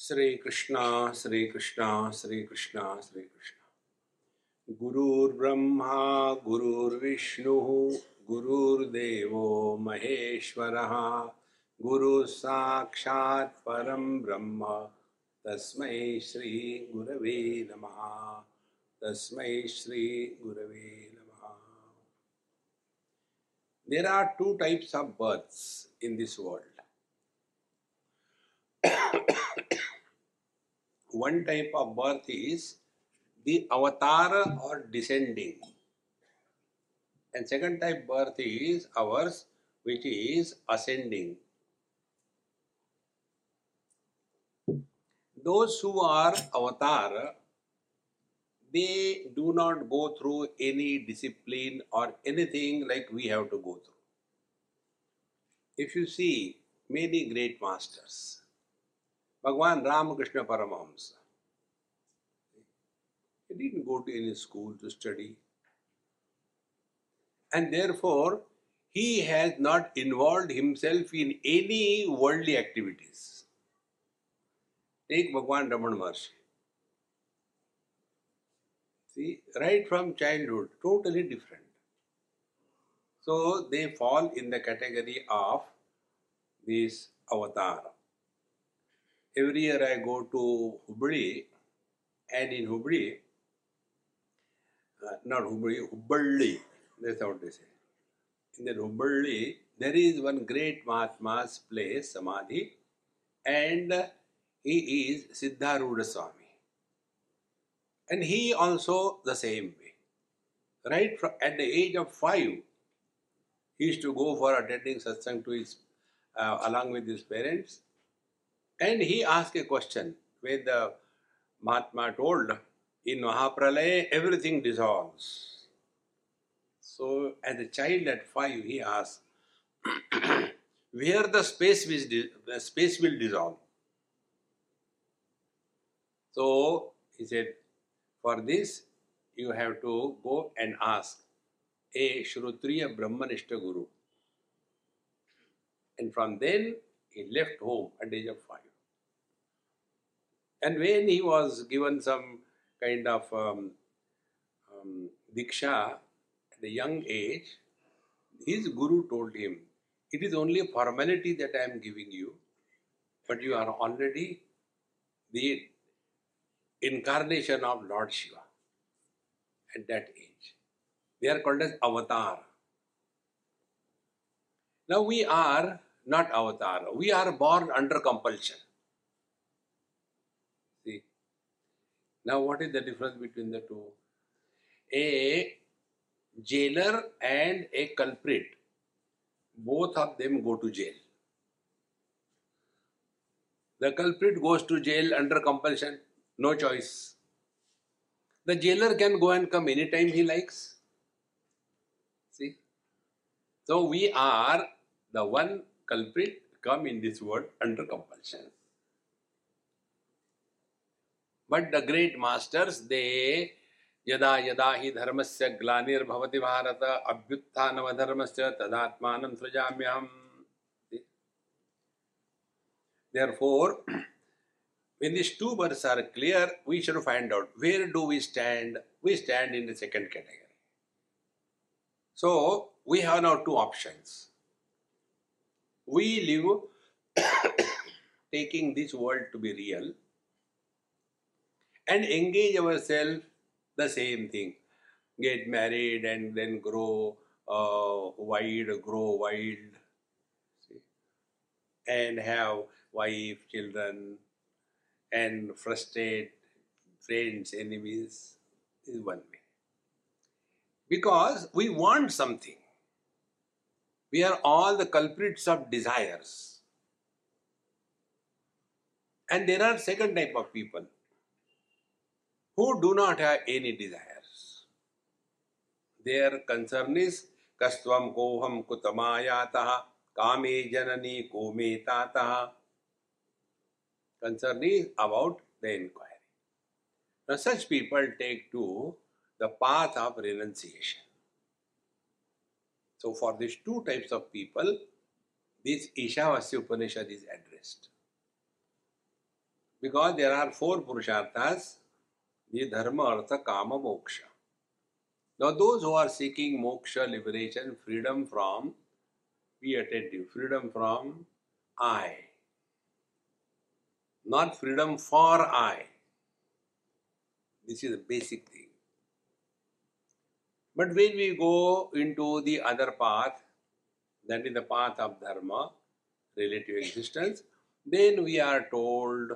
श्रीकृष्णा श्रीकृष्णा श्रीकृष्णा श्रीकृष्ण। गुरुर्ब्रह्मा गुरुर्विष्णुः गुरुर्देवो महेश्वरः। गुरुसाक्षात् परं ब्रह्म। तस्मै श्रीगुरवे नमः। तस्मै श्रीगुरवे नमः। There are two types of births in this world One type of birth is the avatar or descending. And second type birth is ours, which is ascending. Those who are avatar, they do not go through any discipline or anything like we have to go through. If you see many great masters, Bhagwan Ramakrishna Paramahamsa, he didn't go to any school to study. And therefore, he has not involved himself in any worldly activities. Take Bhagwan Raman Maharshi. See, right from childhood, totally different. So they fall in the category of this avatar. Every year I go to Hubli, and in Hubli, uh, not Hubli, Hubballi, that's what they say. In the Hubballi, there is one great Mahatma's place, Samadhi, and he is Siddharudha Swami. And he also the same way. Right from, at the age of five, he used to go for attending satsang to his, uh, along with his parents. And he asked a question when the Mahatma told, in Mahapralaya, everything dissolves. So, as a child at five, he asked, where the space the space will dissolve. So, he said, for this, you have to go and ask a Shrutriya Brahmanishta Guru. And from then, he left home at the age of five. And when he was given some kind of um, um, diksha at a young age, his guru told him, It is only a formality that I am giving you, but you are already the incarnation of Lord Shiva at that age. They are called as avatar. Now we are not avatar, we are born under compulsion. See? Now, what is the difference between the two? A jailer and a culprit, both of them go to jail. The culprit goes to jail under compulsion, no choice. The jailer can go and come anytime he likes. See? So, we are the one culprit come in this world under compulsion. But the great masters they यदा यदा ही धर्म से ग्लानिर्भवति भारत अभ्युत्थान धर्म से तदात्मान सृजाम्य हम therefore in this two births are clear we should find out where do we stand we stand in the second category so we have now two option we live taking this world to be real and engage ourselves the same thing. Get married and then grow uh, wide grow wild and have wife children and frustrate friends enemies is one way. Because we want something. We are all the culprits of desires. And there are second type of people who do not have any desires. Their concern is kastvam koham kutamayataha kame janani kome tataha. Concern is about the inquiry. Now such people take to the path of renunciation. So for these two types of people, this Ishavasya Upanishad is addressed. Because there are four Purusharthas the Dharma, Artha, Kama, Moksha. Now, those who are seeking moksha, liberation, freedom from, be attentive, freedom from I. Not freedom for I. This is the basic thing. But when we go into the other path, that is the path of Dharma, relative existence, then we are told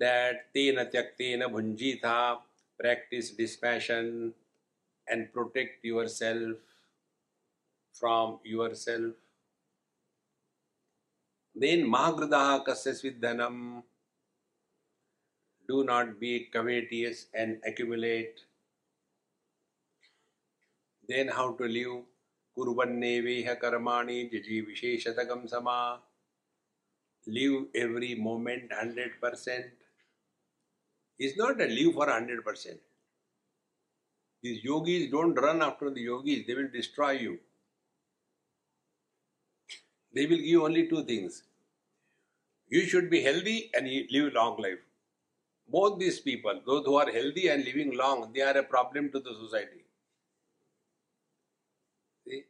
that tena tyaktena bhunjitha, practice dispassion and protect yourself from yourself. Then mahagradaha kasya svidhanam, do not be covetous and accumulate. Then how to live? Kurvanneveha karmani jiji visheshatagam sama. Live every moment 100%. It's not a live for 100%. These yogis don't run after the yogis, they will destroy you. They will give only two things. You should be healthy and live a long life. Both these people, those who are healthy and living long, they are a problem to the society. See?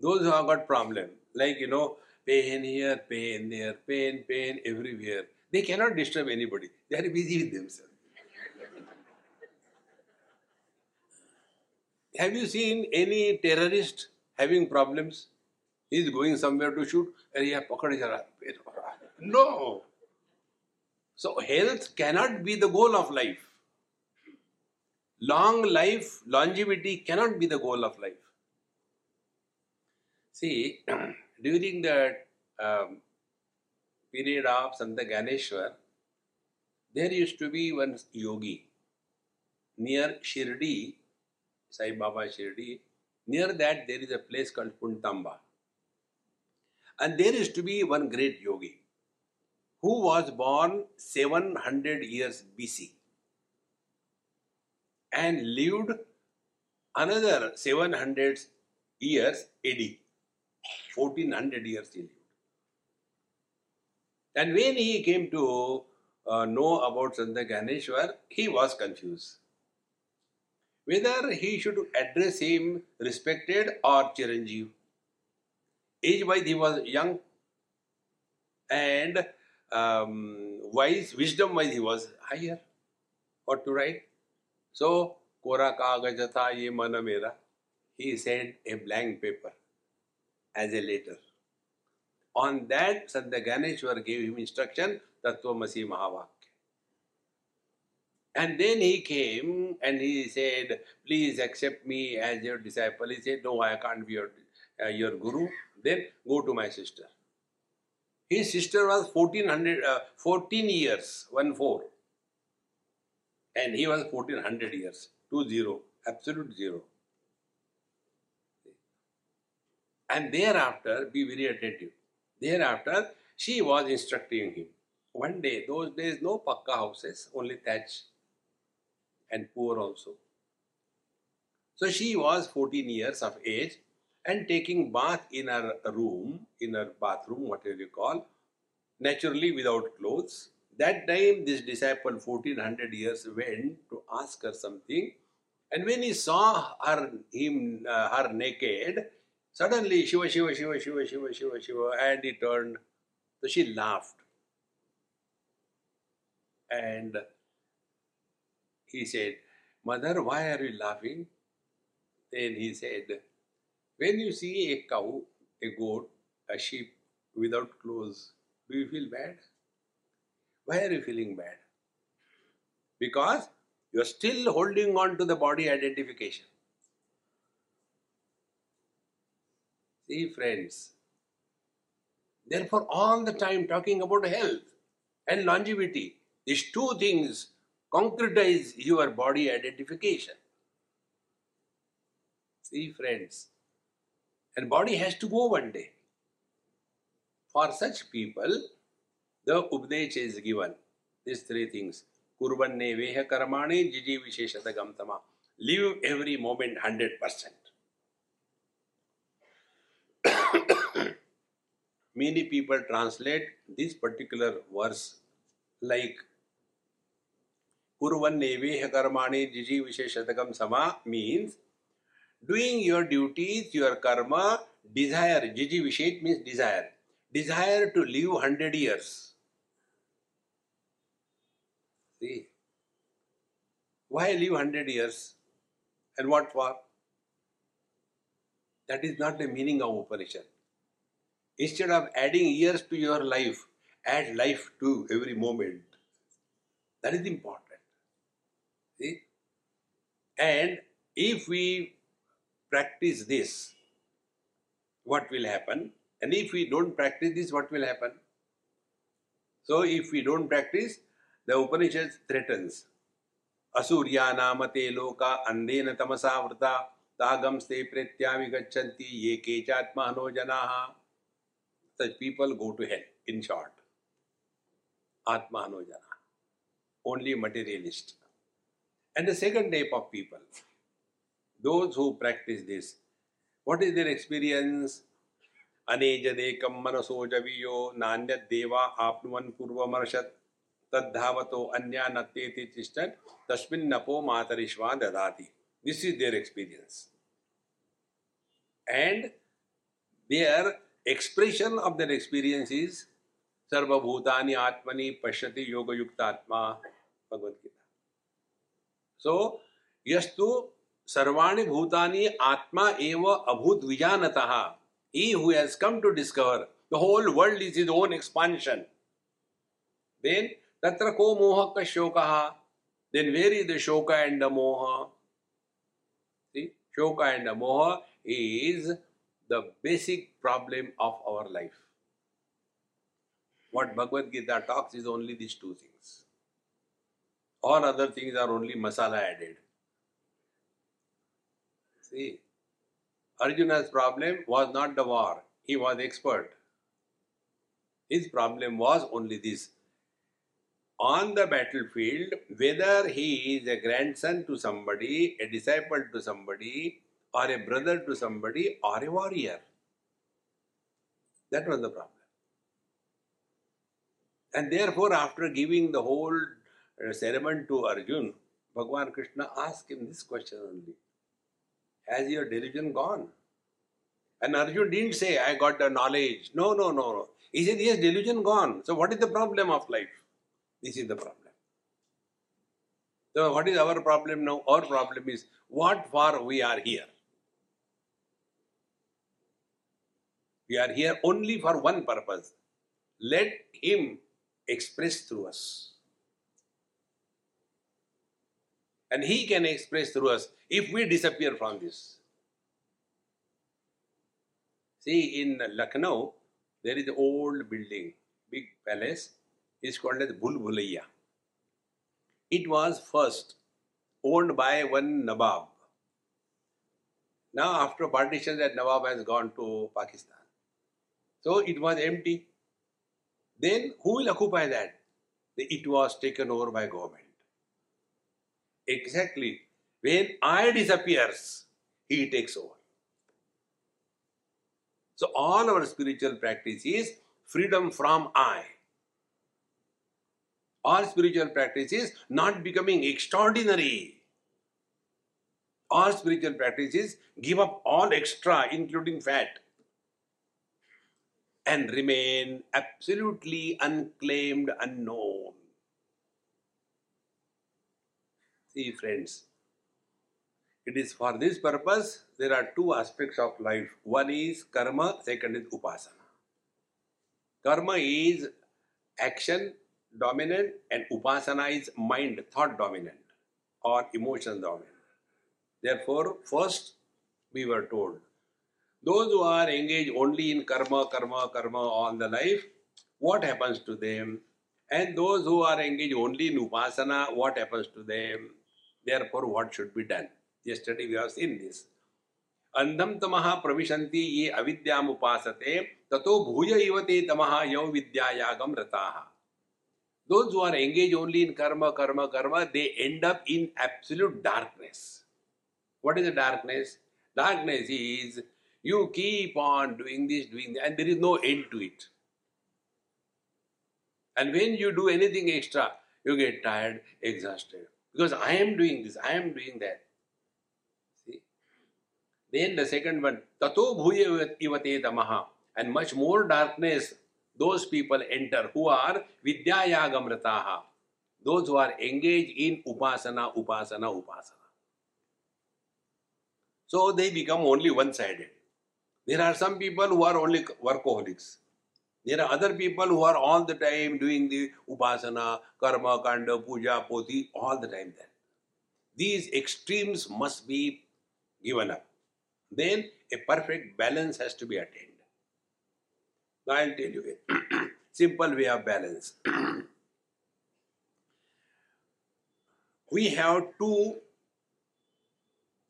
Those who have got problem, like you know, pain here, pain there, pain, pain everywhere. They cannot disturb anybody. They are busy with themselves. Have you seen any terrorist having problems? He is going somewhere to shoot and he has pocketed No. So health cannot be the goal of life. Long life, longevity cannot be the goal of life. See, during the um, period of Sant Gyaneshwar, there used to be one yogi near Shirdi, Sai Baba Shirdi. Near that, there is a place called Puntamba. And there used to be one great yogi who was born 700 years BC and lived another 700 years AD. 1400 years he lived. And when he came to uh, know about Sant Gyaneshwar, he was confused. Whether he should address him respected or Chiranjeev. Age-wise he was young and um, wise, wisdom-wise he was higher. What to write? So, Kora kagajata ye mana mera. He sent a blank paper as a letter. On that, Sant Gyaneshwar gave him instruction, Tattvamasi Mahavakya. And then he came and he said, please accept me as your disciple. He said, no, I can't be your, uh, your guru. Then go to my sister. His sister was 1400, uh, 14 years, 1 4. And he was 1400 years, 2 0, absolute zero. And thereafter, be very attentive. Thereafter, she was instructing him. One day, those days, no pakka houses, only thatch and poor also. So she was 14 years of age and taking bath in her room, in her bathroom, whatever you call, naturally without clothes. That time, this disciple, 1400 years, went to ask her something. And when he saw her, him, uh, her naked, Suddenly, Shiva, Shiva, Shiva, Shiva, Shiva, Shiva, Shiva, and he turned. So she laughed. And he said, Mother, why are you laughing? Then he said, When you see a cow, a goat, a sheep without clothes, do you feel bad? Why are you feeling bad? Because you are still holding on to the body identification. See, friends, therefore, all the time talking about health and longevity, these two things concretize your body identification. See, friends, and body has to go one day. For such people, the Updesh is given. These three things. Kurvanne veha karmani jiji visheshata gamtama. Live every moment 100%. Many people translate this particular verse like Kurvanneveha karmani jiji visheshatakam sama means doing your duties, your karma, desire, jiji vishet means desire. Desire to live 100 years. See? Why live 100 years? And what for? That is not the meaning of Upanishad. Instead of adding years to your life, add life to every moment. That is important. See? And if we practice this, what will happen? And if we don't practice this, what will happen? So, if we don't practice, the Upanishad threatens. Asurya andena tamasa vrta tagamste pretyami gachanti ye kechatmano janaha. Such people go to hell, in short. Atmano jana. Only materialist. And the second type of people, those who practice this, what is their experience? अनेजदेकं मनसो जवीयो नान्यदेवा आपनुवन् पूर्वमर्षत् तद्धावतो अन्या नत्येति तिष्ठन् तस्मिन्नपो मातरिश्वा ददाति this is their experience and their expression of their experience is सर्वभूतानि आत्मनि पश्यति योगयुक्त आत्मा भगवदगीता सो so, यस्तु सर्वाणी भूतानि आत्मा एव अभूत विजानता he who has come to discover the whole world is his own expansion then तत्र को मोहक शोकः देन वेयर इज़ द शोक एंड द मोह सी शोक एंड द मोह is the basic problem of our life what Bhagavad Gita talks is only these two things. All other things are only masala added. See, Arjuna's problem was not the war, he was expert. His problem was only this. On the battlefield, whether he is a grandson to somebody, a disciple to somebody, or a brother to somebody, or a warrior. That was the problem. And therefore, after giving the whole uh, ceremony to Arjun, Bhagavan Krishna asked him this question only Has your delusion gone? And Arjun didn't say, I got the knowledge. No, no, no, no. He said, Yes, delusion gone. So, what is the problem of life? This is the problem. So, what is our problem now? Our problem is what for we are here. We are here only for one purpose. Let Him express through us. And He can express through us if we disappear from this. See, in Lucknow, there is an old building, big palace. It's called as Bhulbhulaiya. It was first owned by one Nawab. Now, after partition, that Nawab has gone to Pakistan. So it was empty. Then who will occupy that? It was taken over by government. Exactly. When I disappears, he takes over. So all our spiritual practice is freedom from I. All spiritual practice is not becoming extraordinary. All spiritual practices give up all extra, including fat and remain absolutely unclaimed, unknown. See, friends, it is for this purpose there are two aspects of life. One is karma, second is upasana. Karma is action dominant, and upasana is mind, thought dominant, or emotion dominant. Therefore, first we were told those who are engaged only in karma, karma, karma all the life, what happens to them? And those who are engaged only in upasana, what happens to them? Therefore, what should be done? Yesterday we have seen this. अंधम तमः प्रविशन्ति ये अविद्याम उपासते ततो भूय इव ते तमः यौ विद्यायागम रताः those who are engaged only in karma karma karma they end up in absolute darkness what is the darkness darkness is you keep on doing this, doing that, and there is no end to it. And when you do anything extra, you get tired, exhausted. Because I am doing this, I am doing that. See? Then the second one, Tato bhuya ivate tamaha. And much more darkness those people enter who are vidyayagamrataha. Those who are engaged in upasana, upasana, upasana. So they become only one sided. There are some people who are only workaholics. There are other people who are all the time doing the upasana, karma, kanda, puja, poti, all the time there. These extremes must be given up. Then a perfect balance has to be attained. Now I'll tell you a simple way of balance. we have two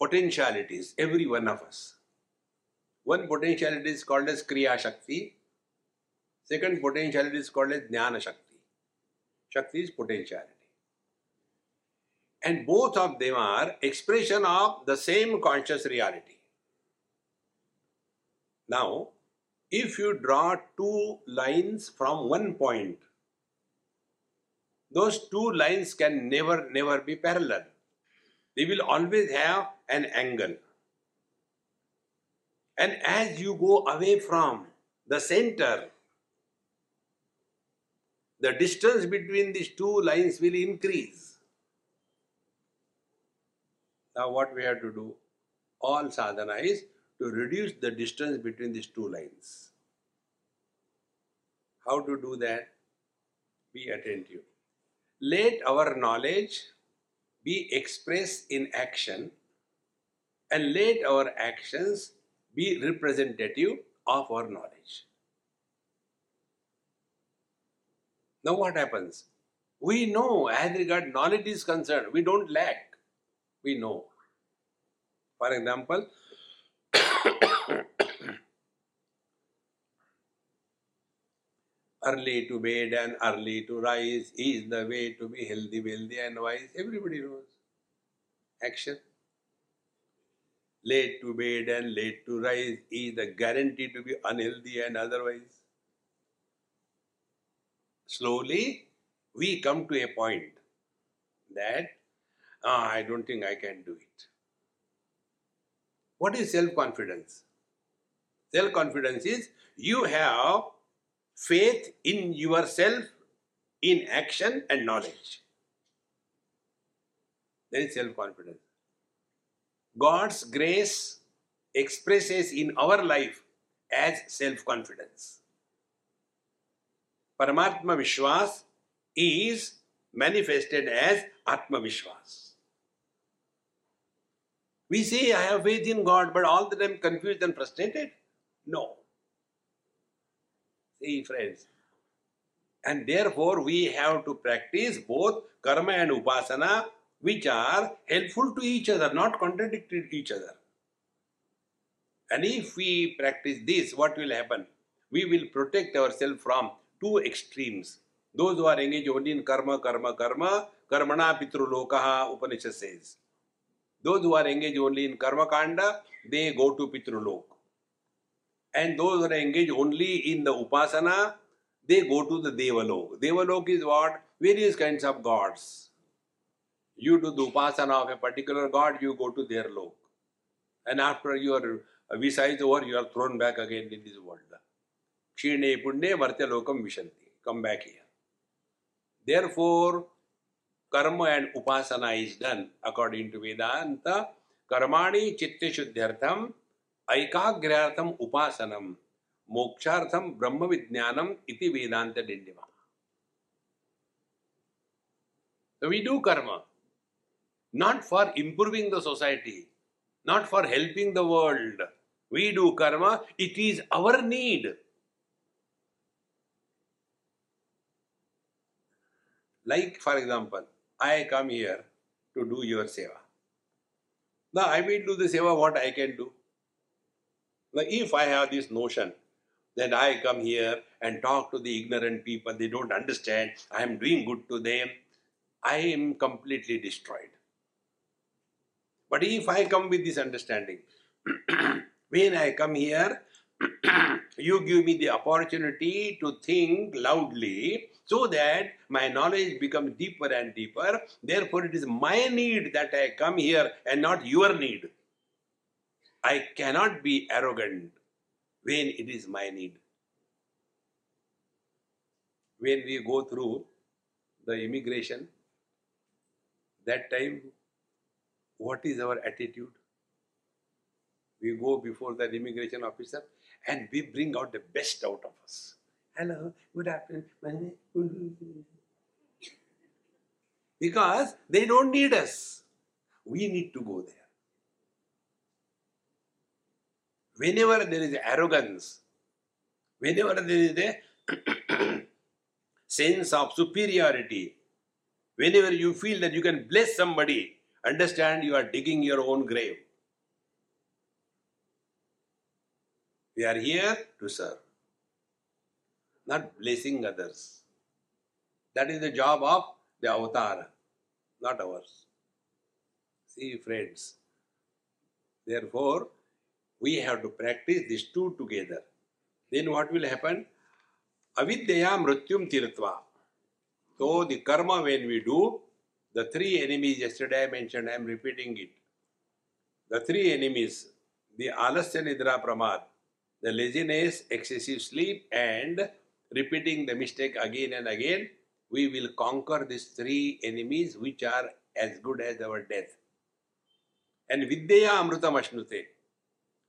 potentialities, every one of us. One potentiality is called as Kriya Shakti. Second potentiality is called as Jnana Shakti. Shakti is potentiality. And both of them are expression of the same conscious reality. Now, if you draw two lines from one point, those two lines can never, never be parallel. They will always have an angle. And as you go away from the center, the distance between these two lines will increase. Now, what we have to do? All sadhana is to reduce the distance between these two lines. How to do that? Be attentive. Let our knowledge be expressed in action and let our actions be representative of our knowledge. Now, what happens? We know, as regard knowledge is concerned, we don't lack. We know. For example, early to bed and early to rise is the way to be healthy, wealthy, and wise. Everybody knows. Action. Late to bed and late to rise is a guarantee to be unhealthy and otherwise. Slowly, we come to a point that ah, I don't think I can do it. What is self confidence? Self confidence is you have faith in yourself in action and knowledge. That is self confidence. God's grace expresses in our life as self confidence. Paramatma Vishwas is manifested as Atma Vishwas. We say, I have faith in God, but all the time confused and frustrated? No. See, friends. And therefore, we have to practice both karma and upasana, which are helpful to each other, not contradictory to each other. And if we practice this, what will happen? We will protect ourselves from two extremes. Those who are engaged only in karma, karma, karma, karmana pitrulokaha, Upanishad says. Those who are engaged only in karma kanda, they go to pitrulok. And those who are engaged only in the upasana, they go to the devalok. Devalok is what? Various kinds of gods. You do the upasana of a particular god, you go to their lok. And after your visa is over, you are thrown back again in this world. Kshine punne lokam vishanti. Come back here. Therefore, karma and upasana is done according to Vedanta. Karmani chitta shuddhyartham ऐकाग्र्यार्थम उपासनम मोक्षार्थम ब्रह्म विज्ञानम इति वेदांत So we do karma not for improving the society, not for helping the world. We do karma, it is our need. Like, for example, I come here to do your seva. Now I will do the seva what I can do. Now, if I have this notion that I come here and talk to the ignorant people, they don't understand, I am doing good to them, I am completely destroyed. But if I come with this understanding, when I come here, you give me the opportunity to think loudly so that my knowledge becomes deeper and deeper. Therefore, it is my need that I come here and not your need. I cannot be arrogant when it is my need. When we go through the immigration, that time, what is our attitude? We go before the immigration officer and we bring out the best out of us. Hello, good afternoon. Because they don't need us. We need to go there. Whenever there is arrogance, whenever there is a sense of superiority, whenever you feel that you can bless somebody, understand you are digging your own grave. We are here to serve, not blessing others. That is the job of the avatar, not ours. See, friends. Therefore, we have to practice these two together. Then what will happen? Avidyaya mrityum tirtva. So the karma when we do, the three enemies yesterday I mentioned, I am repeating it. The three enemies, the alasya nidra pramad, the laziness, excessive sleep, and repeating the mistake again and again, we will conquer these three enemies which are as good as our death. And Vidya Amrutam Ashnute.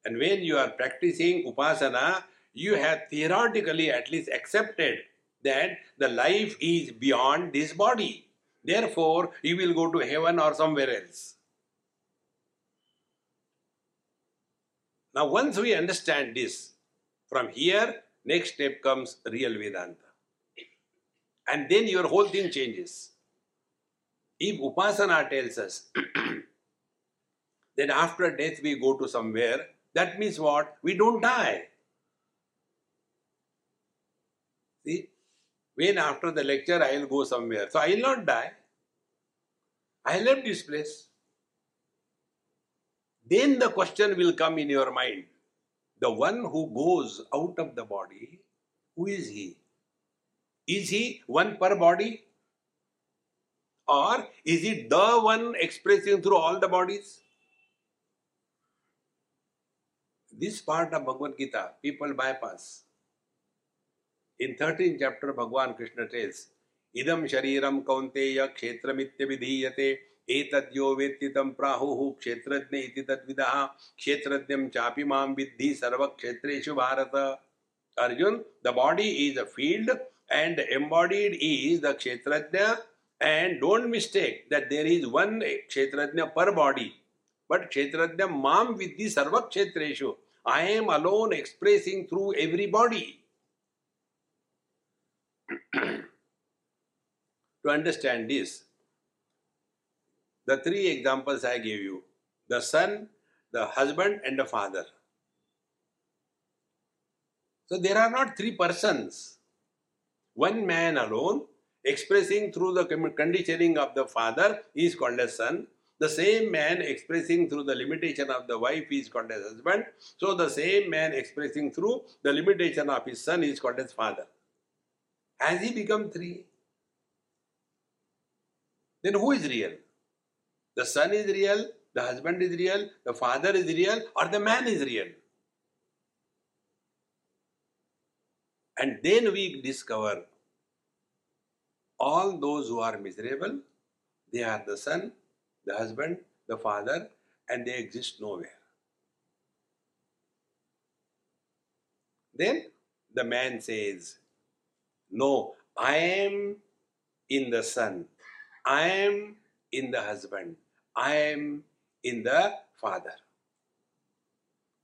And when you are practicing Upasana, you have theoretically at least accepted that the life is beyond this body. Therefore, you will go to heaven or somewhere else. Now, once we understand this, from here, next step comes real Vedanta. And then your whole thing changes. If Upasana tells us that after death we go to somewhere, that means what? We don't die. See, when after the lecture I will go somewhere, so I will not die. I left this place. Then the question will come in your mind the one who goes out of the body, who is he? Is he one per body? Or is he the one expressing through all the bodies? This part of Bhagavad Gita, people bypass. In 13th chapter, Bhagwan Krishna tells, इदं शरीरं क्षेत्र क्षेत्रमित्यभिधीयते। एतद्यो वेत्ति तम प्राहुः क्षेत्रज्ञ इति तद्विदः। क्षेत्रज्ञं चापि माँ विद्धि सर्वक्षेत्रेषु Bharat. Arjuna the body is a field and embodied is the क्षेत्रज्ञ। And don't mistake that there is one क्षेत्रज्ञ पर बॉडी बट क्षेत्रज्ञ माम विद्धि सर्वक्षेत्रेषु। I am alone expressing through every body to understand this the three examples I gave you the son, the husband, and the father. So there are not three persons. One man alone expressing through the conditioning of the father is called as son. The same man expressing through the limitation of the wife is called as husband. So the same man expressing through the limitation of his son is called as father. Has he become three? Then who is real? The son is real, the husband is real, the father is real, or the man is real. And then we discover all those who are miserable, they are the son, the husband, the father, and they exist nowhere. Then the man says, No, I am in the son, I am in the husband, I am in the Father.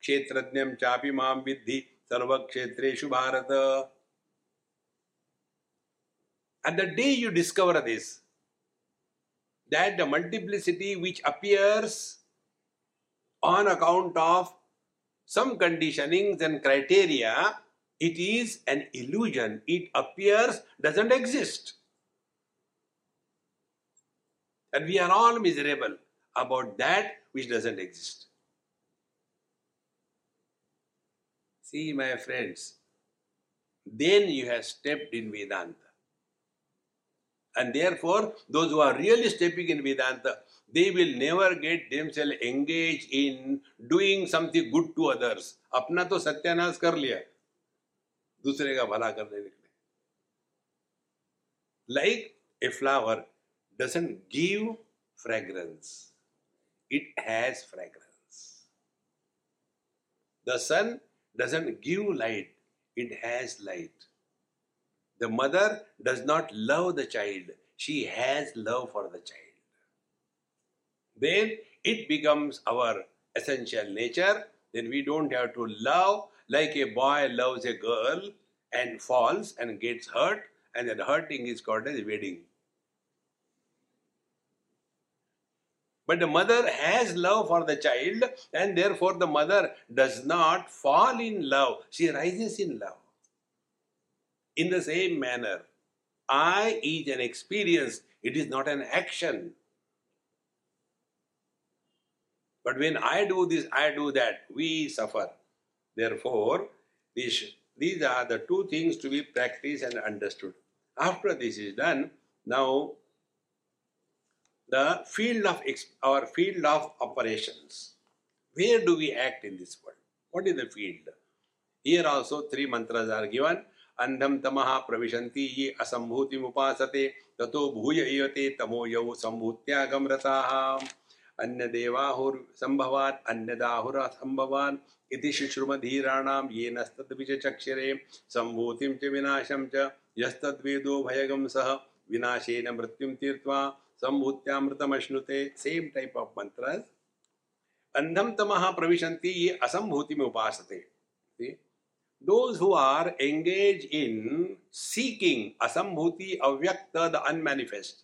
Kshetrajnam chapi mam vidhi sarva kshetreshu bharata. And the day you discover this, that the multiplicity which appears on account of some conditionings and criteria, it is an illusion. It appears, doesn't exist. And we are all miserable about that which doesn't exist. See, my friends, then you have stepped in Vedanta. And therefore, those who are really stepping in Vedanta, they will never get themselves engaged in doing something good to others. अपना तो सत्यानाश कर लिया दूसरे का भला करने निकले like a flower doesn't give fragrance. It has fragrance. The sun doesn't give light. It has light. The mother does not love the child. She has love for the child. Then it becomes our essential nature. Then we don't have to love like a boy loves a girl and falls and gets hurt, and that hurting is called as wedding. But the mother has love for the child, and therefore the mother does not fall in love, she rises in love. In the same manner, I is an experience, it is not an action. But when I do this, I do that, we suffer. Therefore, these, these are the two things to be practiced and understood. After this is done, now the field of our field of operations. Where do we act in this world? What is the field? Here also three mantras are given. अंधम तमः प्रविशन्ति ये असम्भूतिमुपासते ततो भूय एवते तमो यौ सम्भूत्यागम रताः अन्य देवाहुर संभवान अन्यदाहुर संभवान इति शुश्रुमधीराणाम ये नस्तद्विचक्षरे संभूतिम च विनाशम च यस्तद्वेदो भयगम सह विनाशेन मृत्युम तीर्त्वा संभूत्यामृतमश्नुते सेम टाइप ऑफ़ मंत्र अंधम तमह प्रविशंति ये असंभूति में उपासते। Those who are engage in seeking असंभूति, अव्यक्त the unmanifest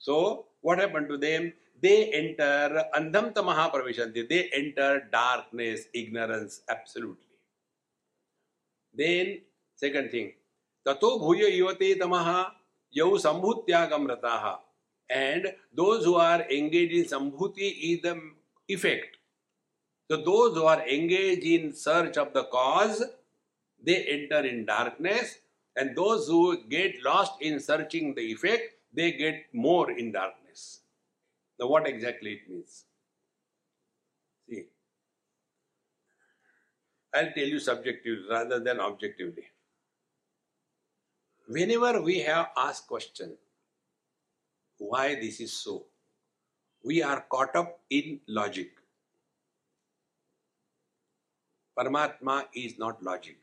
so what happen to them they enter अंधम तमह प्रविशंति they enter darkness ignorance absolutely then second thing तथो भूय युवते तमहा Yau Sambhutyagam. And those who are engaged in Sambhuti is the effect. So those who are engaged in search of the cause, they enter in darkness. And those who get lost in searching the effect, they get more in darkness. Now, what exactly it means? See, I'll tell you subjectively rather than objectively. Whenever we have asked question, why this is so, we are caught up in logic. Paramatma is not logic.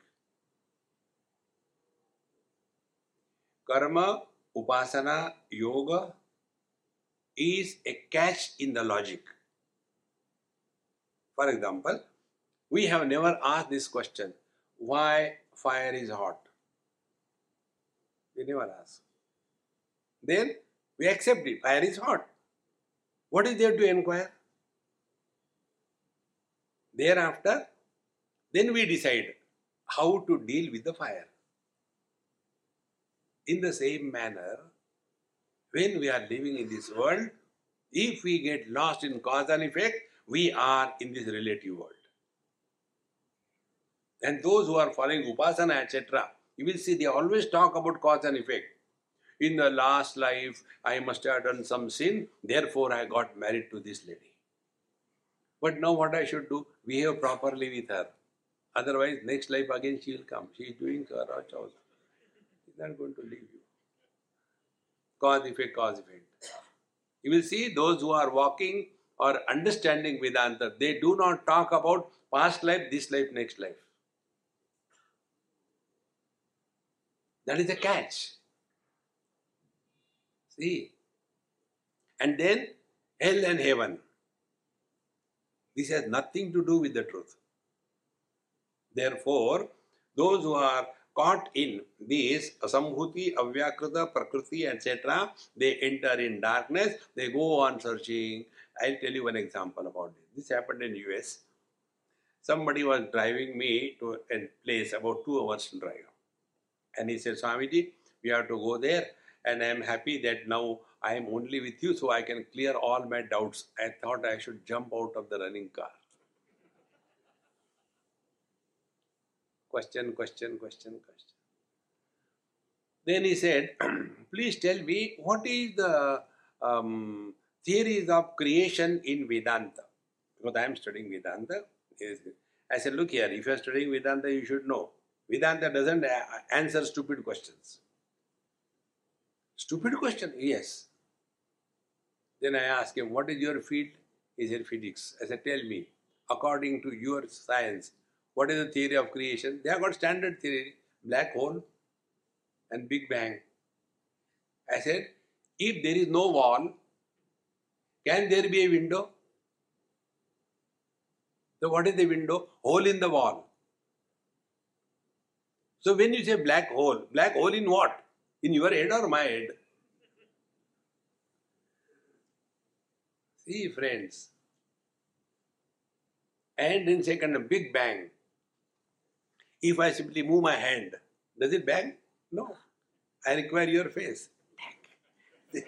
Karma, Upasana, Yoga is a catch in the logic. For example, we have never asked this question why fire is hot? We never ask. Then we accept it fire is hot. What is there to inquire? Thereafter, then we decide how to deal with the fire. In the same manner, when we are living in this world, if we get lost in cause and effect, we are in this relative world. And those who are following Upasana, etc., you will see they always talk about cause and effect. In the last life, I must have done some sin, therefore I got married to this lady. But now what I should do? Behave properly with her. Otherwise, next life again she will come. She is doing her house. She's not going to leave you cause effect, cause effect. You will see those who are walking or understanding Vedanta, they do not talk about past life, this life, next life. That is the catch. See? And then hell and heaven. This has nothing to do with the truth. Therefore, those who are caught in these Sambhuti, Avyakrita, Prakriti, etc., they enter in darkness, they go on searching. I'll tell you one example about this. This happened in US. Somebody was driving me to a place about two hours to drive. And he said, Swamiji, we have to go there and I am happy that now I am only with you so I can clear all my doubts. I thought I should jump out of the running car. Question, question, question, question. Then he said, Please tell me what is the um, theories of creation in Vedanta? Because I am studying Vedanta. I said, Look here, if you are studying Vedanta, you should know. Vedanta doesn't uh, answer stupid questions. Stupid question? Yes. Then I asked him, What is your field? He said, Physics. I said, Tell me, according to your science, what is the theory of creation? They have got standard theory black hole and Big Bang. I said, If there is no wall, can there be a window? So, what is the window? Hole in the wall. So, when you say black hole, black hole in what? In your head or my head? See, friends. And in second, big bang. If I simply move my hand, does it bang? No. I require your face.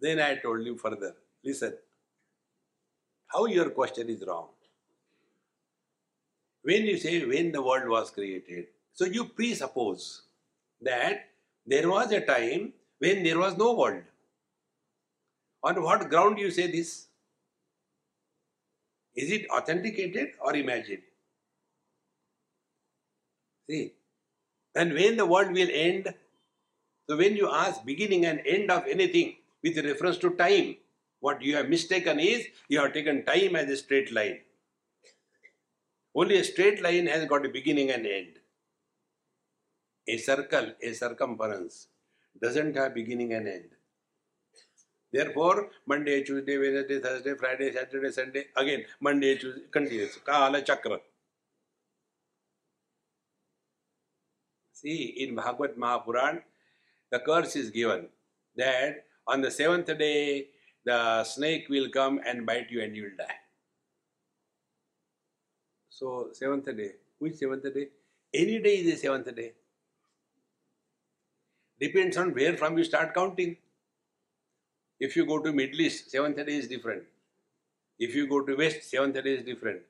then I told you further listen, how your question is wrong. When you say when the world was created, so you presuppose that there was a time when there was no world. On what ground you say this? Is it authenticated or imagined? See, and when the world will end, so when you ask beginning and end of anything with reference to time, what you have mistaken is you have taken time as a straight line. Only a straight line has got a beginning and end. A circle, a circumference, doesn't have beginning and end. Therefore, Monday, Tuesday, Wednesday, Thursday, Friday, Saturday, Sunday, again Monday, Tuesday, continuous. Kala Chakra. See, in Bhagavad Mahapuran, the curse is given that on the seventh day, the snake will come and bite you and you will die. So, seventh day. Which seventh day? Any day is a seventh day. Depends on where from you start counting. If you go to Middle East, seventh day is different. If you go to West, seventh day is different.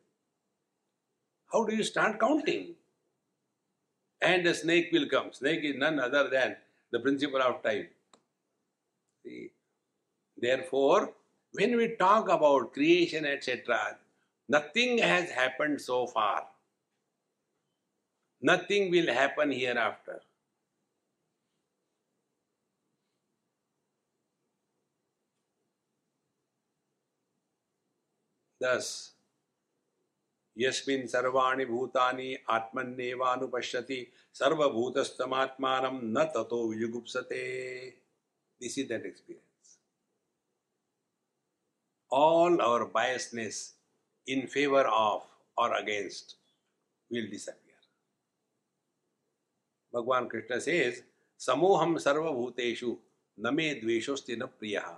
How do you start counting? And the snake will come. Snake is none other than the principle of time. See? Therefore, when we talk about creation, etc., nothing has happened so far. Nothing will happen hereafter. Thus, यस्मिन् सर्वाणि भूतानि आत्मन्नेवानुपश्यति सर्वभूतस्तमात्मानं न ततो युगुप्सते this is that experience all our biasness in favor of or against will disappear. Bhagwan Krishna says, Samoham sarvabhuteshu name dveshosti priyaha.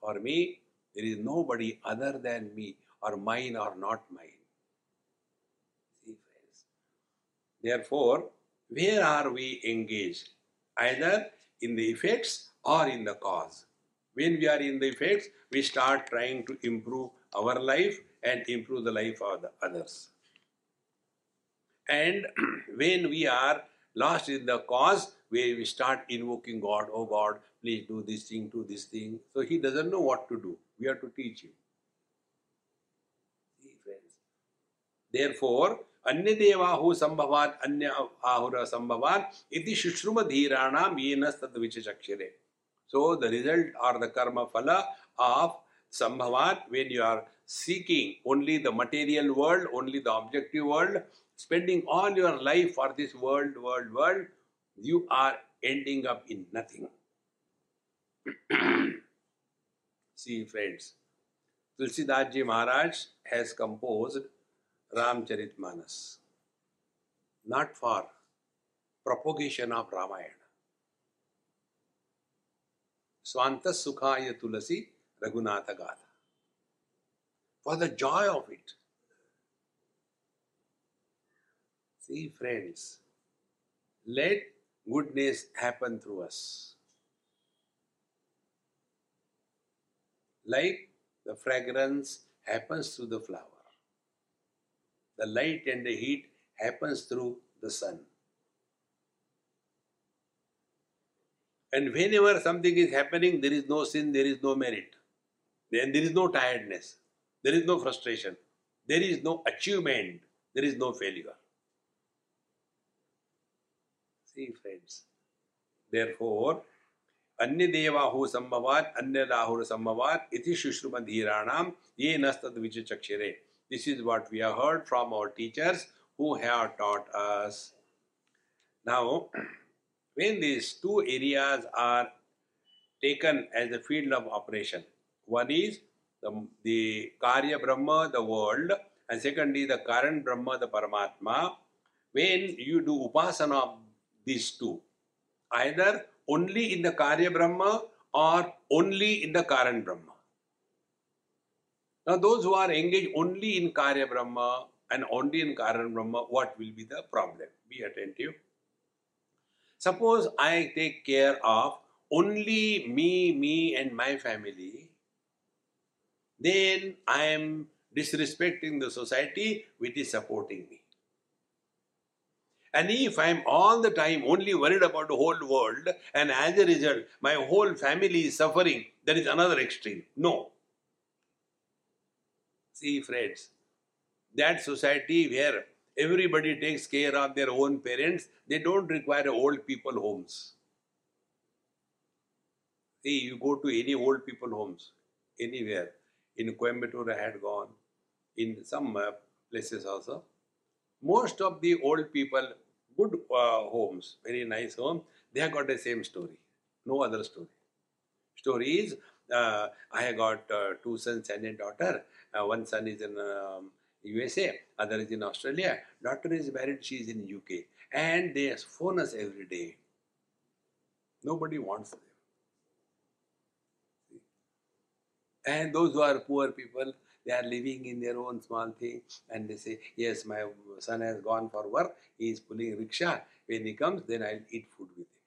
For me, there is nobody other than me, or mine or not mine. Therefore, where are we engaged? Either in the effects or in the cause. When we are in the effects, we start trying to improve our life and improve the life of the others. And when we are lost in the cause, where we start invoking God, oh God, please do this thing, do this thing. So he doesn't know what to do. We have to teach him. See, friends. Therefore, अन्य देवाहु संभवात अन्य आहुर संभवात इति शुश्रुम धीराणाम येन तद्विचक्षरे so the result or the karma phala of sambhavat when you are seeking only the material world only the objective world spending all your life for this world world world you are ending up in nothing see friends tulsidas ji maharaj has composed Ramcharitmanas, not for propagation of Ramayana. Swanta Sukhaya Tulasi Raghunatha Gatha. For the joy of it. See, friends, let goodness happen through us. Like the fragrance happens through the flower. The light and the heat happens through the sun. And whenever something is happening, there is no sin, there is no merit. Then there is no tiredness, there is no frustration, there is no achievement, there is no failure. See, friends. Therefore, अन्य देवाहु संभवात अन्य राहुर संभवात इति शुश्रुमधीराणाम ये नस्तद विचक्षरे This is what we have heard from our teachers who have taught us. Now, when these two areas are taken as the field of operation, one is the, the Karya Brahma, the world, and second is the Karan Brahma, the Paramatma. When you do upasana of these two, either only in the Karya Brahma or only in the Karan Brahma. Now, those who are engaged only in Karya Brahma and only in Karan Brahma, what will be the problem? Be attentive. Suppose I take care of only me, me, and my family, then I am disrespecting the society which is supporting me. And if I am all the time only worried about the whole world, and as a result, my whole family is suffering, that is another extreme. No. See, friends, that society where everybody takes care of their own parents, they don't require old people homes. See, you go to any old people homes, anywhere. In Coimbatore, I had gone, in some uh, places also. Most of the old people, good uh, homes, very nice home, they have got the same story. No other story. Story is, uh, I have got uh, two sons and a daughter. Uh, one son is in um, USA, other is in Australia. Daughter is married, she is in UK. And they phone us every day. Nobody wants them. And those who are poor people, they are living in their own small thing and they say, Yes, my son has gone for work, he is pulling rickshaw. When he comes, then I'll eat food with him.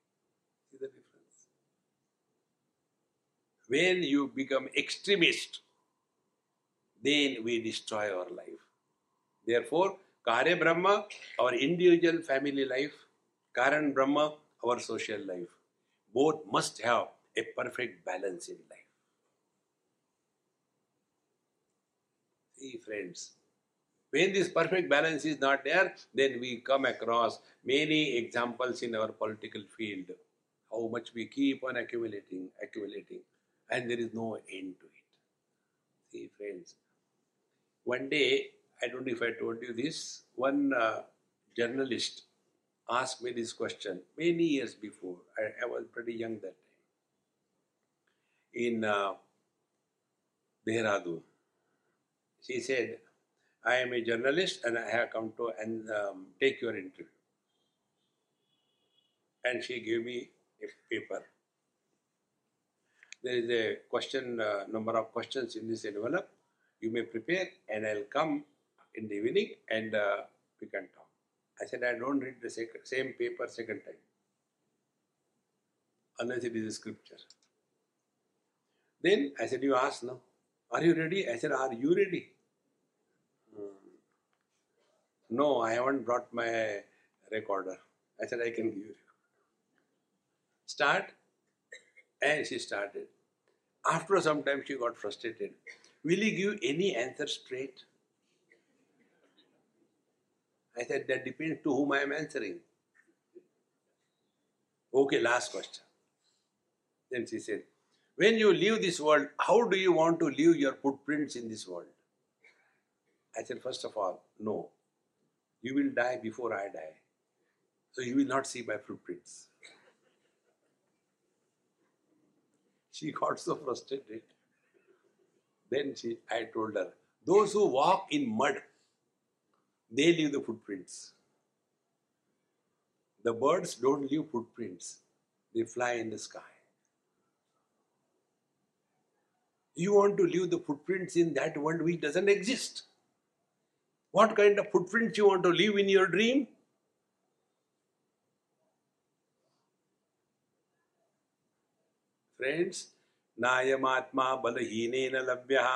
See the difference? When you become extremist, then we destroy our life. Therefore, Karya Brahma, our individual family life, Karan Brahma, our social life. Both must have a perfect balance in life. Friends, when this perfect balance is not there, then we come across many examples in our political field. How much we keep on accumulating, accumulating, and there is no end to it. See, friends, one day, I don't know if I told you this, one uh, journalist asked me this question many years before. I, I was pretty young that time. In uh, Dehradun. She said, I am a journalist and I have come to and um, take your interview. And she gave me a paper. There is a question, uh, number of questions in this envelope. You may prepare, and I'll come in the evening and uh, we can talk. I said, I don't read the same paper second time, unless it is a scripture. Then I said, You ask now, are you ready? I said, Are you ready? No, I haven't brought my recorder. I said, I can give you. Start. And she started. After some time, she got frustrated. Will you give any answer straight? I said, That depends to whom I am answering. Okay, last question. Then she said, When you leave this world, how do you want to leave your footprints in this world? I said, First of all, no. You will die before I die. So you will not see my footprints. She got so frustrated. Then she, I told her, those who walk in mud, they leave the footprints. The birds don't leave footprints, they fly in the sky. You want to leave the footprints in that world which doesn't exist. What kind of footprints you want to leave in your dream? Friends, नायमात्मा बलहीनेन लभ्यः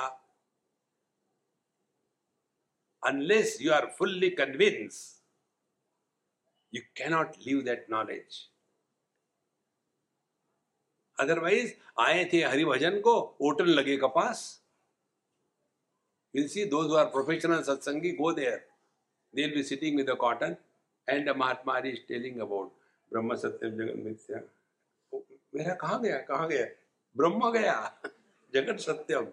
unless you are fully convinced, you cannot leave that knowledge. Otherwise आए थे हरिभजन को ओटन लगे कपास You'll see those who are professional satsangi go there. They'll be sitting with the cotton and the Mahatma is telling about Brahma Satyam Jagat Mithya. मेरा कहाँ गया कहाँ गया ब्रह्म गया जगत सत्यम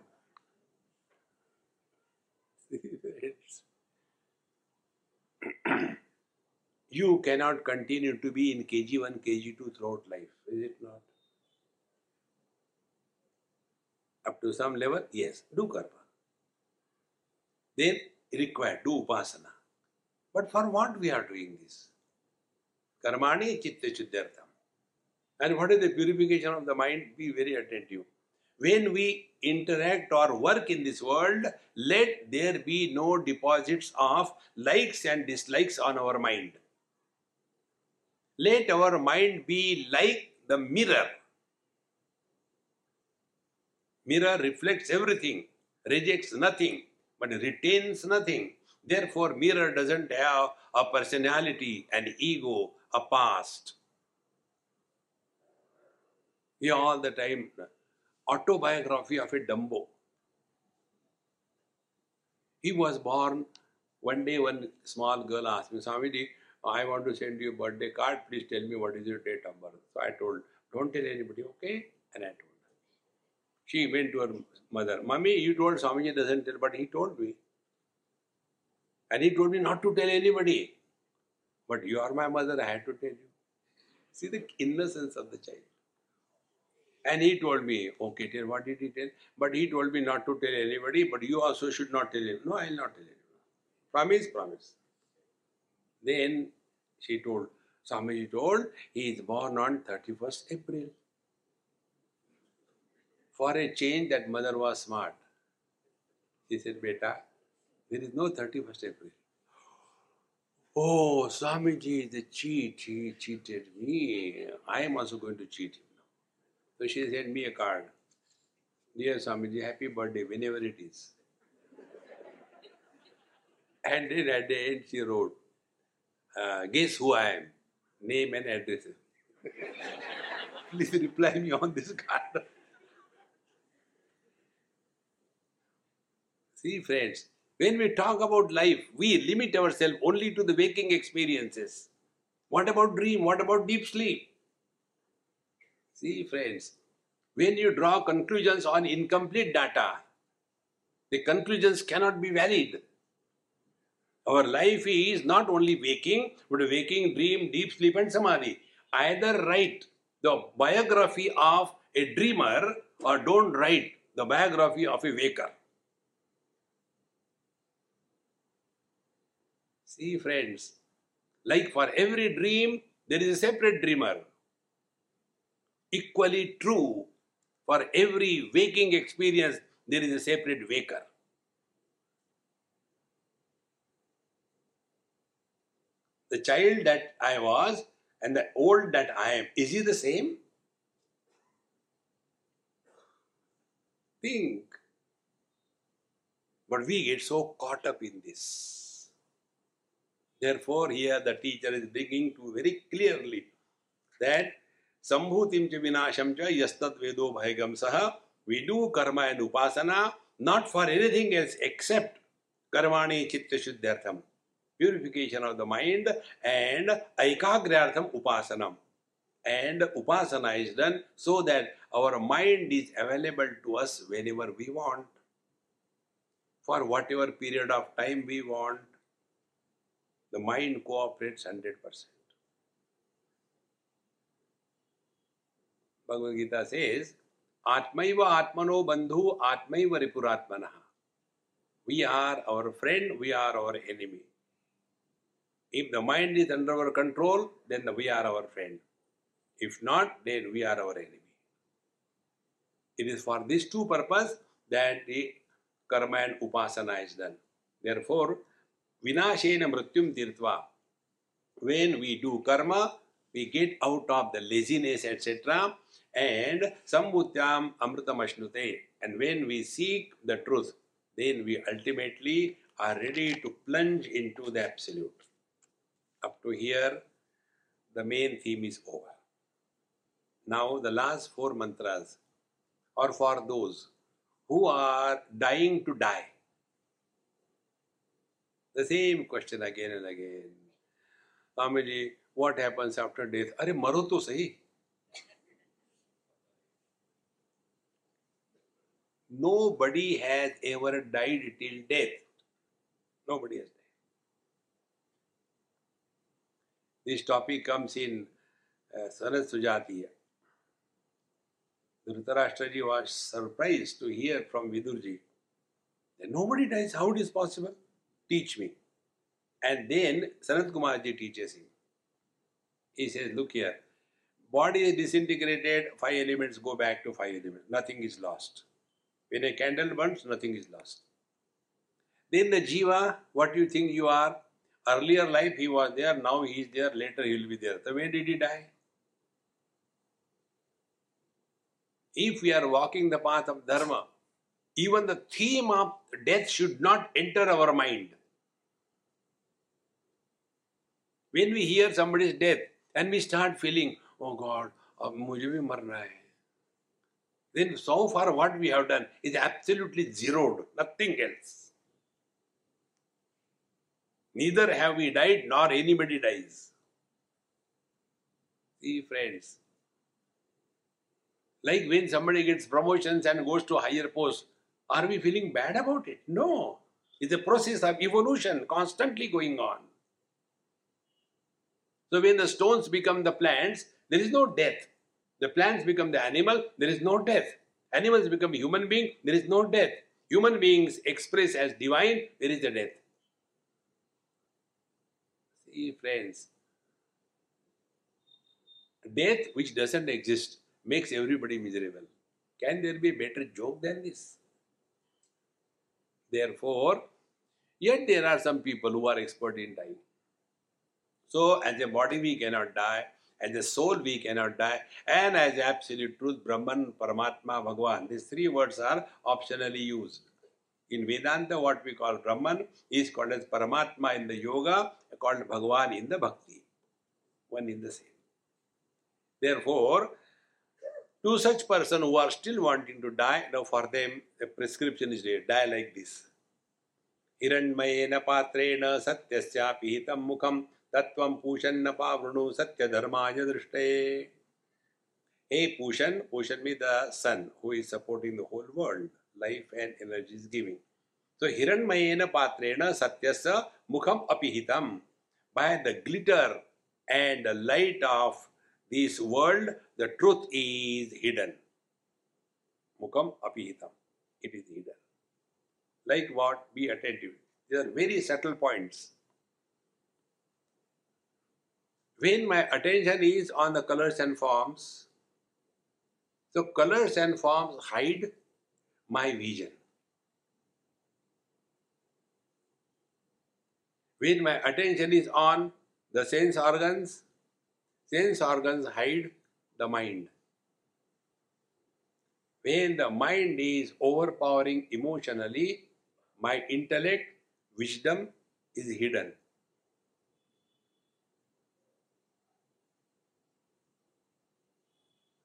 you cannot continue to be in KG1, KG2 throughout life, is it not? Up to some level, yes, do karma. Then require, do upasana. But for what we are doing this? Karmani chitta shuddhartham. And what is the purification of the mind? Be very attentive. When we interact or work in this world, let there be no deposits of likes and dislikes on our mind. Let our mind be like the mirror. Mirror reflects everything, rejects nothing, but retains nothing. Therefore, mirror doesn't have a personality, an ego, a past. We all the time autobiography of a Dumbo. He was born one day. One small girl asked me, Swamiji, I want to send you a birthday card. Please tell me what is your date of birth. So I told, don't tell anybody, okay? And I told. She went to her mother, Mommy, you told Swamiji doesn't tell, but he told me. And he told me not to tell anybody. But you are my mother, I had to tell you. See the innocence of the child. And he told me, okay, tell what did he tell? But he told me not to tell anybody, but you also should not tell him. No, I'll not tell anyone. Promise, promise. Then she told, Swamiji told, he is born on 31st April. For a change, that mother was smart. She said, Beta, there is no 31st April. Oh, Swamiji a cheat. He cheated me. I am also going to cheat him now. So she sent me a card. Dear Swamiji, happy birthday, whenever it is. And then at the end she wrote, uh, guess who I am? Name and address. Please reply me on this card. See, friends, when we talk about life, we limit ourselves only to the waking experiences. What about dream? What about deep sleep? See, friends, when you draw conclusions on incomplete data, the conclusions cannot be valid. Our life is not only waking, but waking, dream, deep sleep, and samadhi. Either write the biography of a dreamer or don't write the biography of a waker. See, friends, like for every dream, there is a separate dreamer. Equally true, for every waking experience, there is a separate waker. The child that I was and the old that I am, is he the same? Think. But we get so caught up in this. Therefore, here the teacher is bringing to very clearly that Sambhutim cha vinasham cha yastat vedo bhaigam saha. We do karma and upasana not for anything else except karmani chitta shuddhartham. Purification of the mind and aikagrartham upasanam. And upasana is done so that our mind is available to us whenever we want, for whatever period of time we want. The mind cooperates 100%. Bhagavad Gita says, Atmaiva Atmano Bandhu Atmaiva Ripuratmanaha. We are our friend, we are our enemy. If the mind is under our control, then we are our friend. If not, then we are our enemy. It is for these two purposes that the karma and upasana is done. Therefore, vinashena mrityum tirtva. When we do karma, we get out of the laziness, etc. And sambutyam amritam ashnute. And when we seek the truth, then we ultimately are ready to plunge into the absolute. Up to here, the main theme is over. Now, the last four mantras are for those who are dying to die. The same question again and again. Swamiji, what happens after death? अरे मरो तो सही Nobody has ever died till death. Nobody has died. This topic comes in uh, Sanat Sujatiya. Dhritarashtraji was surprised to hear from Vidurji that nobody dies. How it is possible? Teach me. And then Sanat Kumarji teaches him. He says, Look here, body is disintegrated, five elements go back to five elements. Nothing is lost. When a candle burns, nothing is lost. Then the jiva, what do you think you are? Earlier life he was there, now he is there, later he will be there. So when did he die? If we are walking the path of dharma, even the theme of death should not enter our mind. When we hear somebody's death and we start feeling, oh God, अब मुझे भी मरना है then so far what we have done is absolutely zeroed, nothing else. Neither have we died nor anybody dies. See, friends, like when somebody gets promotions and goes to higher post, are we feeling bad about it? No. It's a process of evolution constantly going on. So when the stones become the plants, there is no death. The plants become the animal, there is no death. Animals become human being, there is no death. Human beings express as divine, there is a death. See, friends, death which doesn't exist makes everybody miserable. Can there be a better joke than this? Therefore, yet there are some people who are expert in dying. So, as a body, we cannot die. As a soul, we cannot die. And as absolute truth, Brahman, Paramatma, Bhagavan, these three words are optionally used. In Vedanta, what we call Brahman is called as Paramatma in the Yoga, called Bhagavan in the Bhakti. One in the same. Therefore, to such person who are still wanting to die, now for them the prescription is there, die like this. हिरण्मयेन पात्रेण सत्यस्यापिहितं मुखं तत्व पूषण पावृणु सत्य धर्माय दृष्टे हे Pushan Pushan me the sun who is supporting the whole world life and energy is giving so हिरणमयेन पात्रेण सत्यस्य मुखम अपिहितम by the glitter and light of this world, the truth is hidden. Mukam apihitam. It is hidden. Like what? Be attentive. These are very subtle points. When my attention is on the colors and forms, so colors and forms hide my vision. When my attention is on the sense organs, sense organs hide the mind. When the mind is overpowering emotionally, my intellect, wisdom is hidden.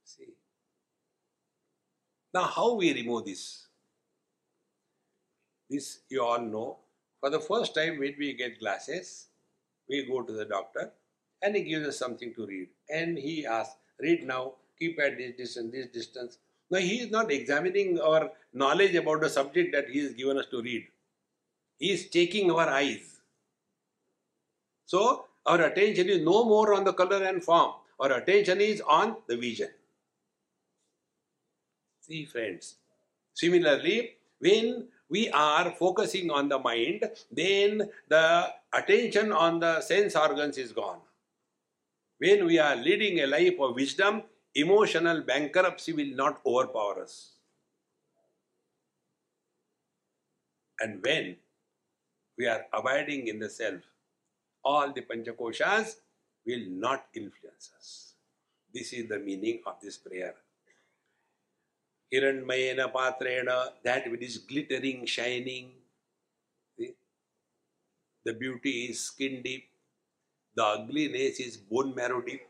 See. Now, how we remove this? This you all know. For the first time, when we get glasses, we go to the doctor and he gives us something to read. And he asks, read now, keep at this distance, this distance. Now, he is not examining our knowledge about the subject that he has given us to read. He is taking our eyes. So, our attention is no more on the color and form. Our attention is on the vision. See, friends. Similarly, when we are focusing on the mind, then the attention on the sense organs is gone. When we are leading a life of wisdom, emotional bankruptcy will not overpower us. And when we are abiding in the self, all the panchakoshas will not influence us. This is the meaning of this prayer. Hiranmayena patrena, that which is glittering, shining. See? the beauty is skin deep, the ugliness is bone marrow deep.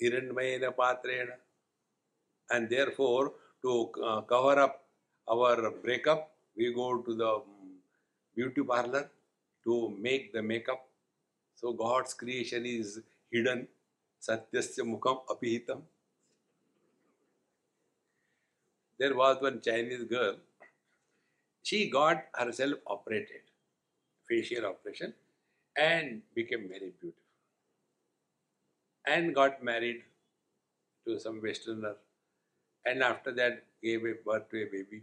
Hiranmayena patrena. And therefore, to uh, cover up our breakup, we go to the um, beauty parlor to make the makeup. So God's creation is hidden. Satyasya mukham apihitam. There was one Chinese girl. She got herself operated, facial operation, and became very beautiful. And got married to some Westerner. And after that, gave birth to a baby.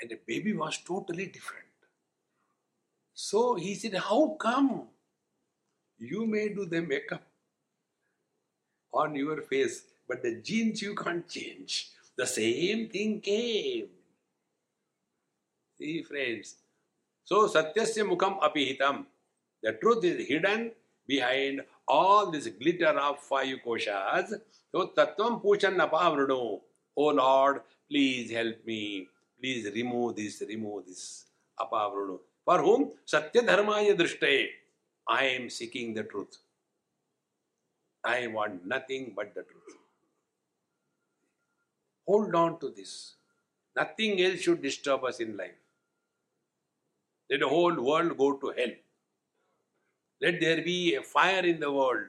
And the baby was totally different. So he said, How come you may do the makeup on your face, but the genes you can't change? The same thing came. See, friends. So, Satyasya Mukham Apihitam. The truth is hidden behind all this glitter of five koshas. So, Tattvam Pushan Apavruno. Oh Lord, please help me. Please remove this, remove this. Apavruno. For whom? Satya Dharmaya Drishtaye. I am seeking the truth. I want nothing but the truth. Hold on to this. Nothing else should disturb us in life. Let the whole world go to hell. Let there be a fire in the world.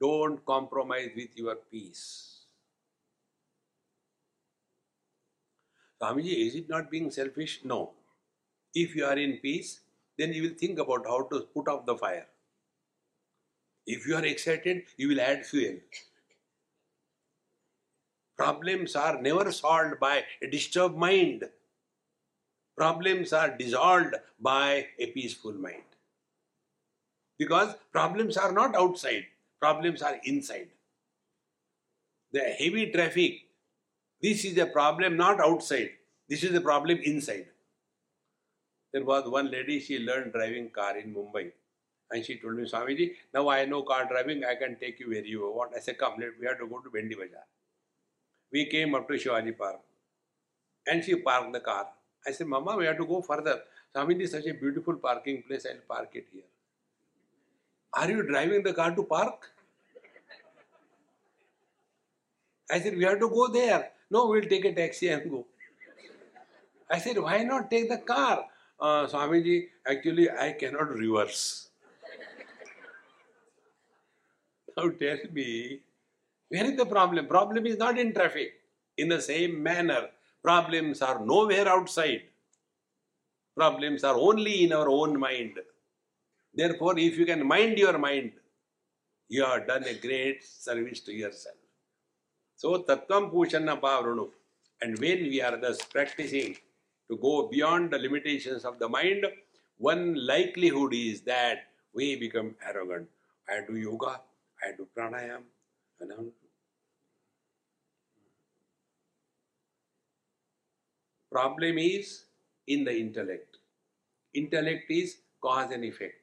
Don't compromise with your peace. Swamiji, is it not being selfish? No. If you are in peace, then you will think about how to put out the fire. If you are excited, you will add fuel. Problems are never solved by a disturbed mind. Problems are dissolved by a peaceful mind. Because problems are not outside, problems are inside. The heavy traffic, this is a problem not outside, this is a problem inside. There was one lady, she learned driving car in Mumbai. And she told me, Swamiji, now I know car driving, I can take you where you want. I said, come, we have to go to Bhendi Bazaar. We came up to Shivaji Park. And she parked the car. I said, Mama, we have to go further. Swamiji is such a beautiful parking place, I'll park it here. Are you driving the car to park? I said, we have to go there. No, we'll take a taxi and go. I said, why not take the car? Uh, Swamiji, actually, I cannot reverse. now tell me, where is the problem? Problem is not in traffic. In the same manner, problems are nowhere outside. Problems are only in our own mind. Therefore, if you can mind your mind, you have done a great service to yourself. So, Tattvam Pushanna Pavrunu. And when we are thus practicing to go beyond the limitations of the mind, one likelihood is that we become arrogant. I do yoga, I do pranayam, and problem is in the intellect. Intellect is cause and effect.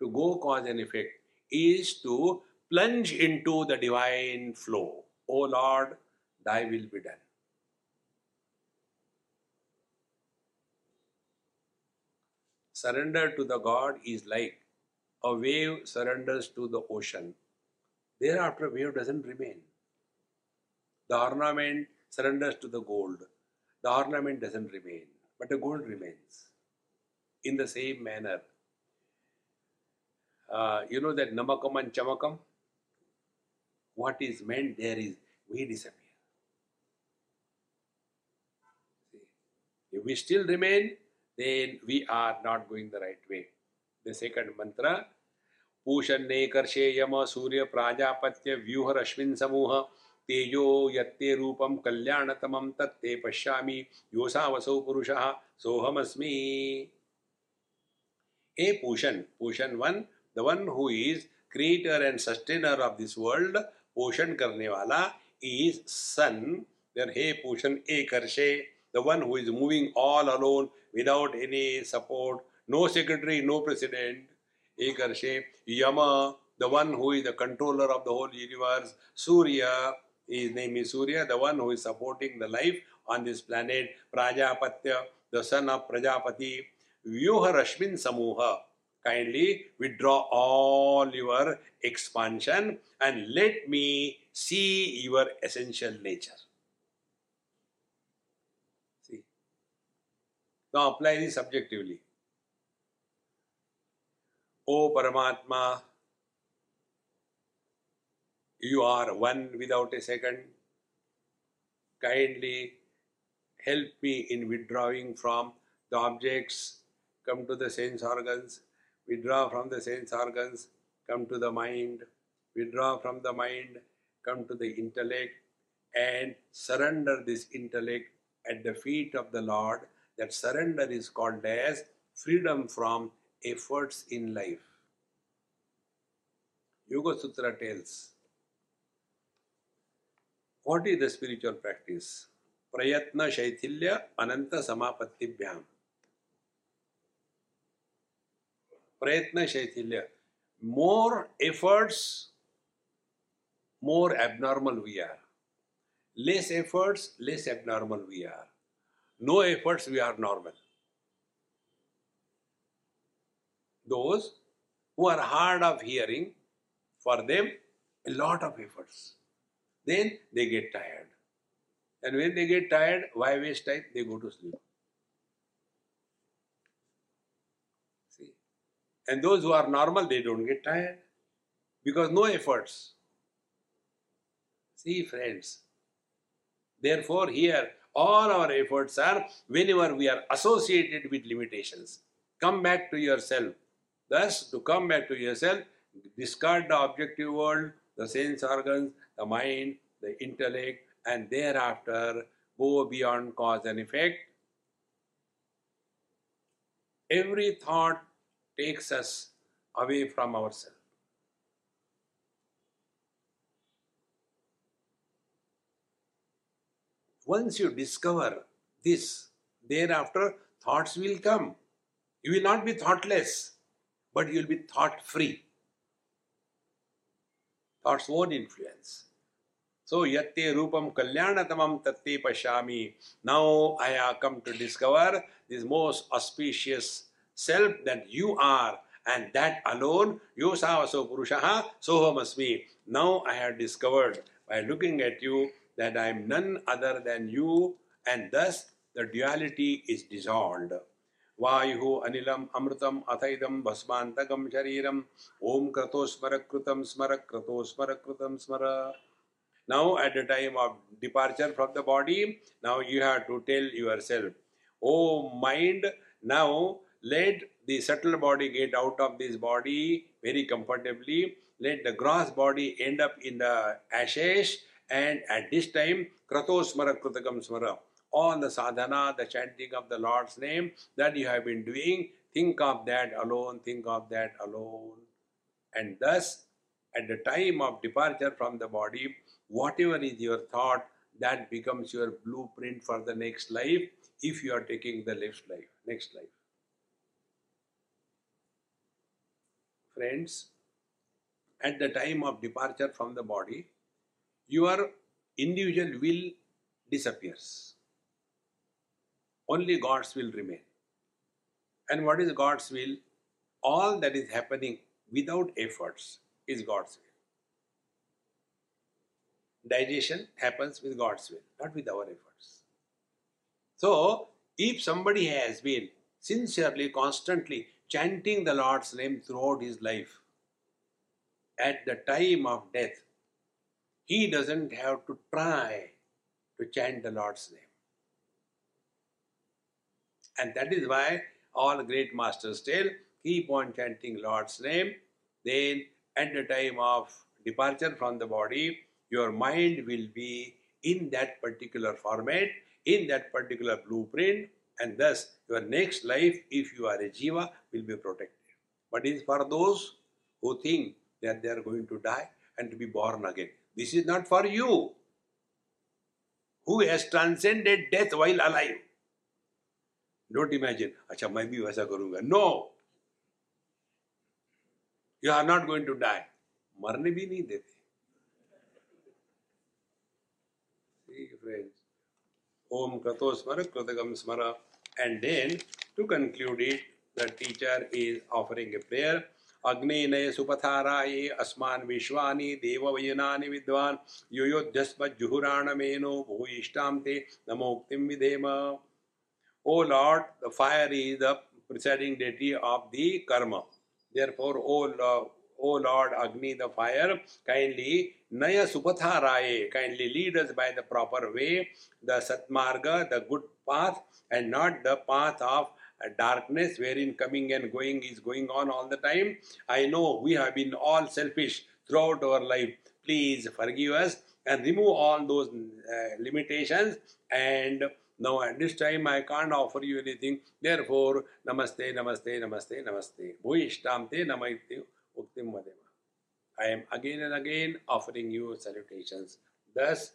To go cause and effect is to plunge into the divine flow. O Lord, thy will be done. Surrender to the God is like a wave surrenders to the ocean. Thereafter, wave doesn't remain. The ornament surrenders to the gold The ornament doesn't remain, but the gold remains. In the same manner, uh, you know that namakam and chamakam? What is meant there is we disappear. See, if we still remain, then we are not going the right way. The second mantra पूषण्ये कर्षे यम सूर्य प्राजापत्य व्यूह रश्मिन समूह तेजो यत्ते रूपम कल्याणतमम तत्ते पश्यामि। योसावसौ पुरुषः सोहमस्मि ए Pushan Pushan one the one who is creator and sustainer of this world पोषण करने वाला इज़ सन देन हे पूषण ए कर्षे the one who is moving all alone without any support, no secretary, no president. Ekarshe, Yama, the one who is the controller of the whole universe, Surya, his name is Surya, the one who is supporting the life on this planet, Prajapatya, the son of Prajapati, Vyuha Rashmin Samuha. Kindly withdraw all your expansion and let me see your essential nature. See. Now apply this subjectively. O Paramatma, you are one without a second. Kindly help me in withdrawing from the objects, come to the sense organs, withdraw from the sense organs, come to the mind, withdraw from the mind, come to the intellect, and surrender this intellect at the feet of the Lord. That surrender is called as freedom from efforts in life. Yoga Sutra tells what is the spiritual practice प्रयत्न शैथिल्य अनंत समापत्तिभ्याम प्रयत्न शैथिल्य more efforts more abnormal we are less efforts less abnormal we are no efforts we are normal those who are hard of hearing for them lot of efforts Then they get tired. And when they get tired, why waste time? They go to sleep. See? And those who are normal, they don't get tired because no efforts. See, friends. Therefore, here, all our efforts are whenever we are associated with limitations. Come back to yourself. Thus, to come back to yourself, discard the objective world, the sense organs, the mind, the intellect, and thereafter go beyond cause and effect. Every thought takes us away from ourselves. Once you discover this, thereafter thoughts will come. You will not be thoughtless, but you will be thought free. Thought's own influence. So, yatte rupam kalyanathamam tatte pashami. Now I have come to discover this most auspicious self that you are, and that alone, yosavaso purushaha sohamasmi. Now I have discovered by looking at you that I am none other than you, and thus the duality is dissolved. वायु अनिलम, अमृतम अथइदम भस्मांतकम शरीर ओम क्रतो स्मर स्मर क्रतो स्मर। कृतम स्मर now at the time of departure from the body now you have to tell yourself O mind now let the subtle body get out of this body very comfortably let the gross body end up in the ashes and at this time क्रतो स्मर स्मर. All the sadhana the chanting of the lord's name that you have been doing think of that alone think of that alone and thus at the time of departure from the body whatever is your thought, that becomes your blueprint for the next life if you are taking the next life. Next life. Friends, at the time of departure from the body, your individual will disappears. Only God's will remain. And what is God's will? All that is happening without efforts is God's will digestion happens with God's will, not with our efforts. So, if somebody has been sincerely, constantly chanting the Lord's name throughout his life, at the time of death, he doesn't have to try to chant the Lord's name. And that is why all great masters tell keep on chanting Lord's name, then at the time of departure from the body, your mind will be in that particular format, in that particular blueprint, and thus your next life, if you are a jiva, will be protected. But it is for those who think that they are going to die and to be born again. This is not for you who has transcended death while alive. Don't imagine अच्छा मैं भी वैसा करूँगा। No you are not going to die मरने भी नहीं देते। ओम कतो स्मर कृतगम स्मर। And then to conclude it the teacher is offering a prayer अग्निनय सुपथाराये, अस्मान विश्वानि, देववयनानि विद्वान्। मेनो भूयिष्ठां ते नमोक्तिं विधेम। O Lord, the fire is the presiding deity of the karma. Therefore, O Lord, O Lord Agni, the fire, kindly Naya Supatharaye, kindly lead us by the proper way, the Satmarga, the good path, and not the path of darkness wherein coming and going is going on all the time. I know we have been all selfish throughout our life. Please forgive us and remove all those uh, limitations and now at this time I can't offer you anything. Therefore, namaste, namaste, namaste, namaste. Bhuishtamte namaite uktim vadema. I am again and again offering you salutations. Thus,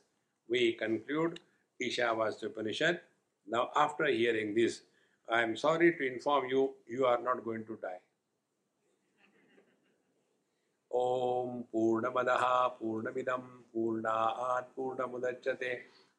we conclude Ishavasyopanishad. Now, after hearing this, I am sorry to inform you, you are not going to die. ॐ पूर्णमदः पूर्णमिदं पूर्णात् पूर्णमुदच्यते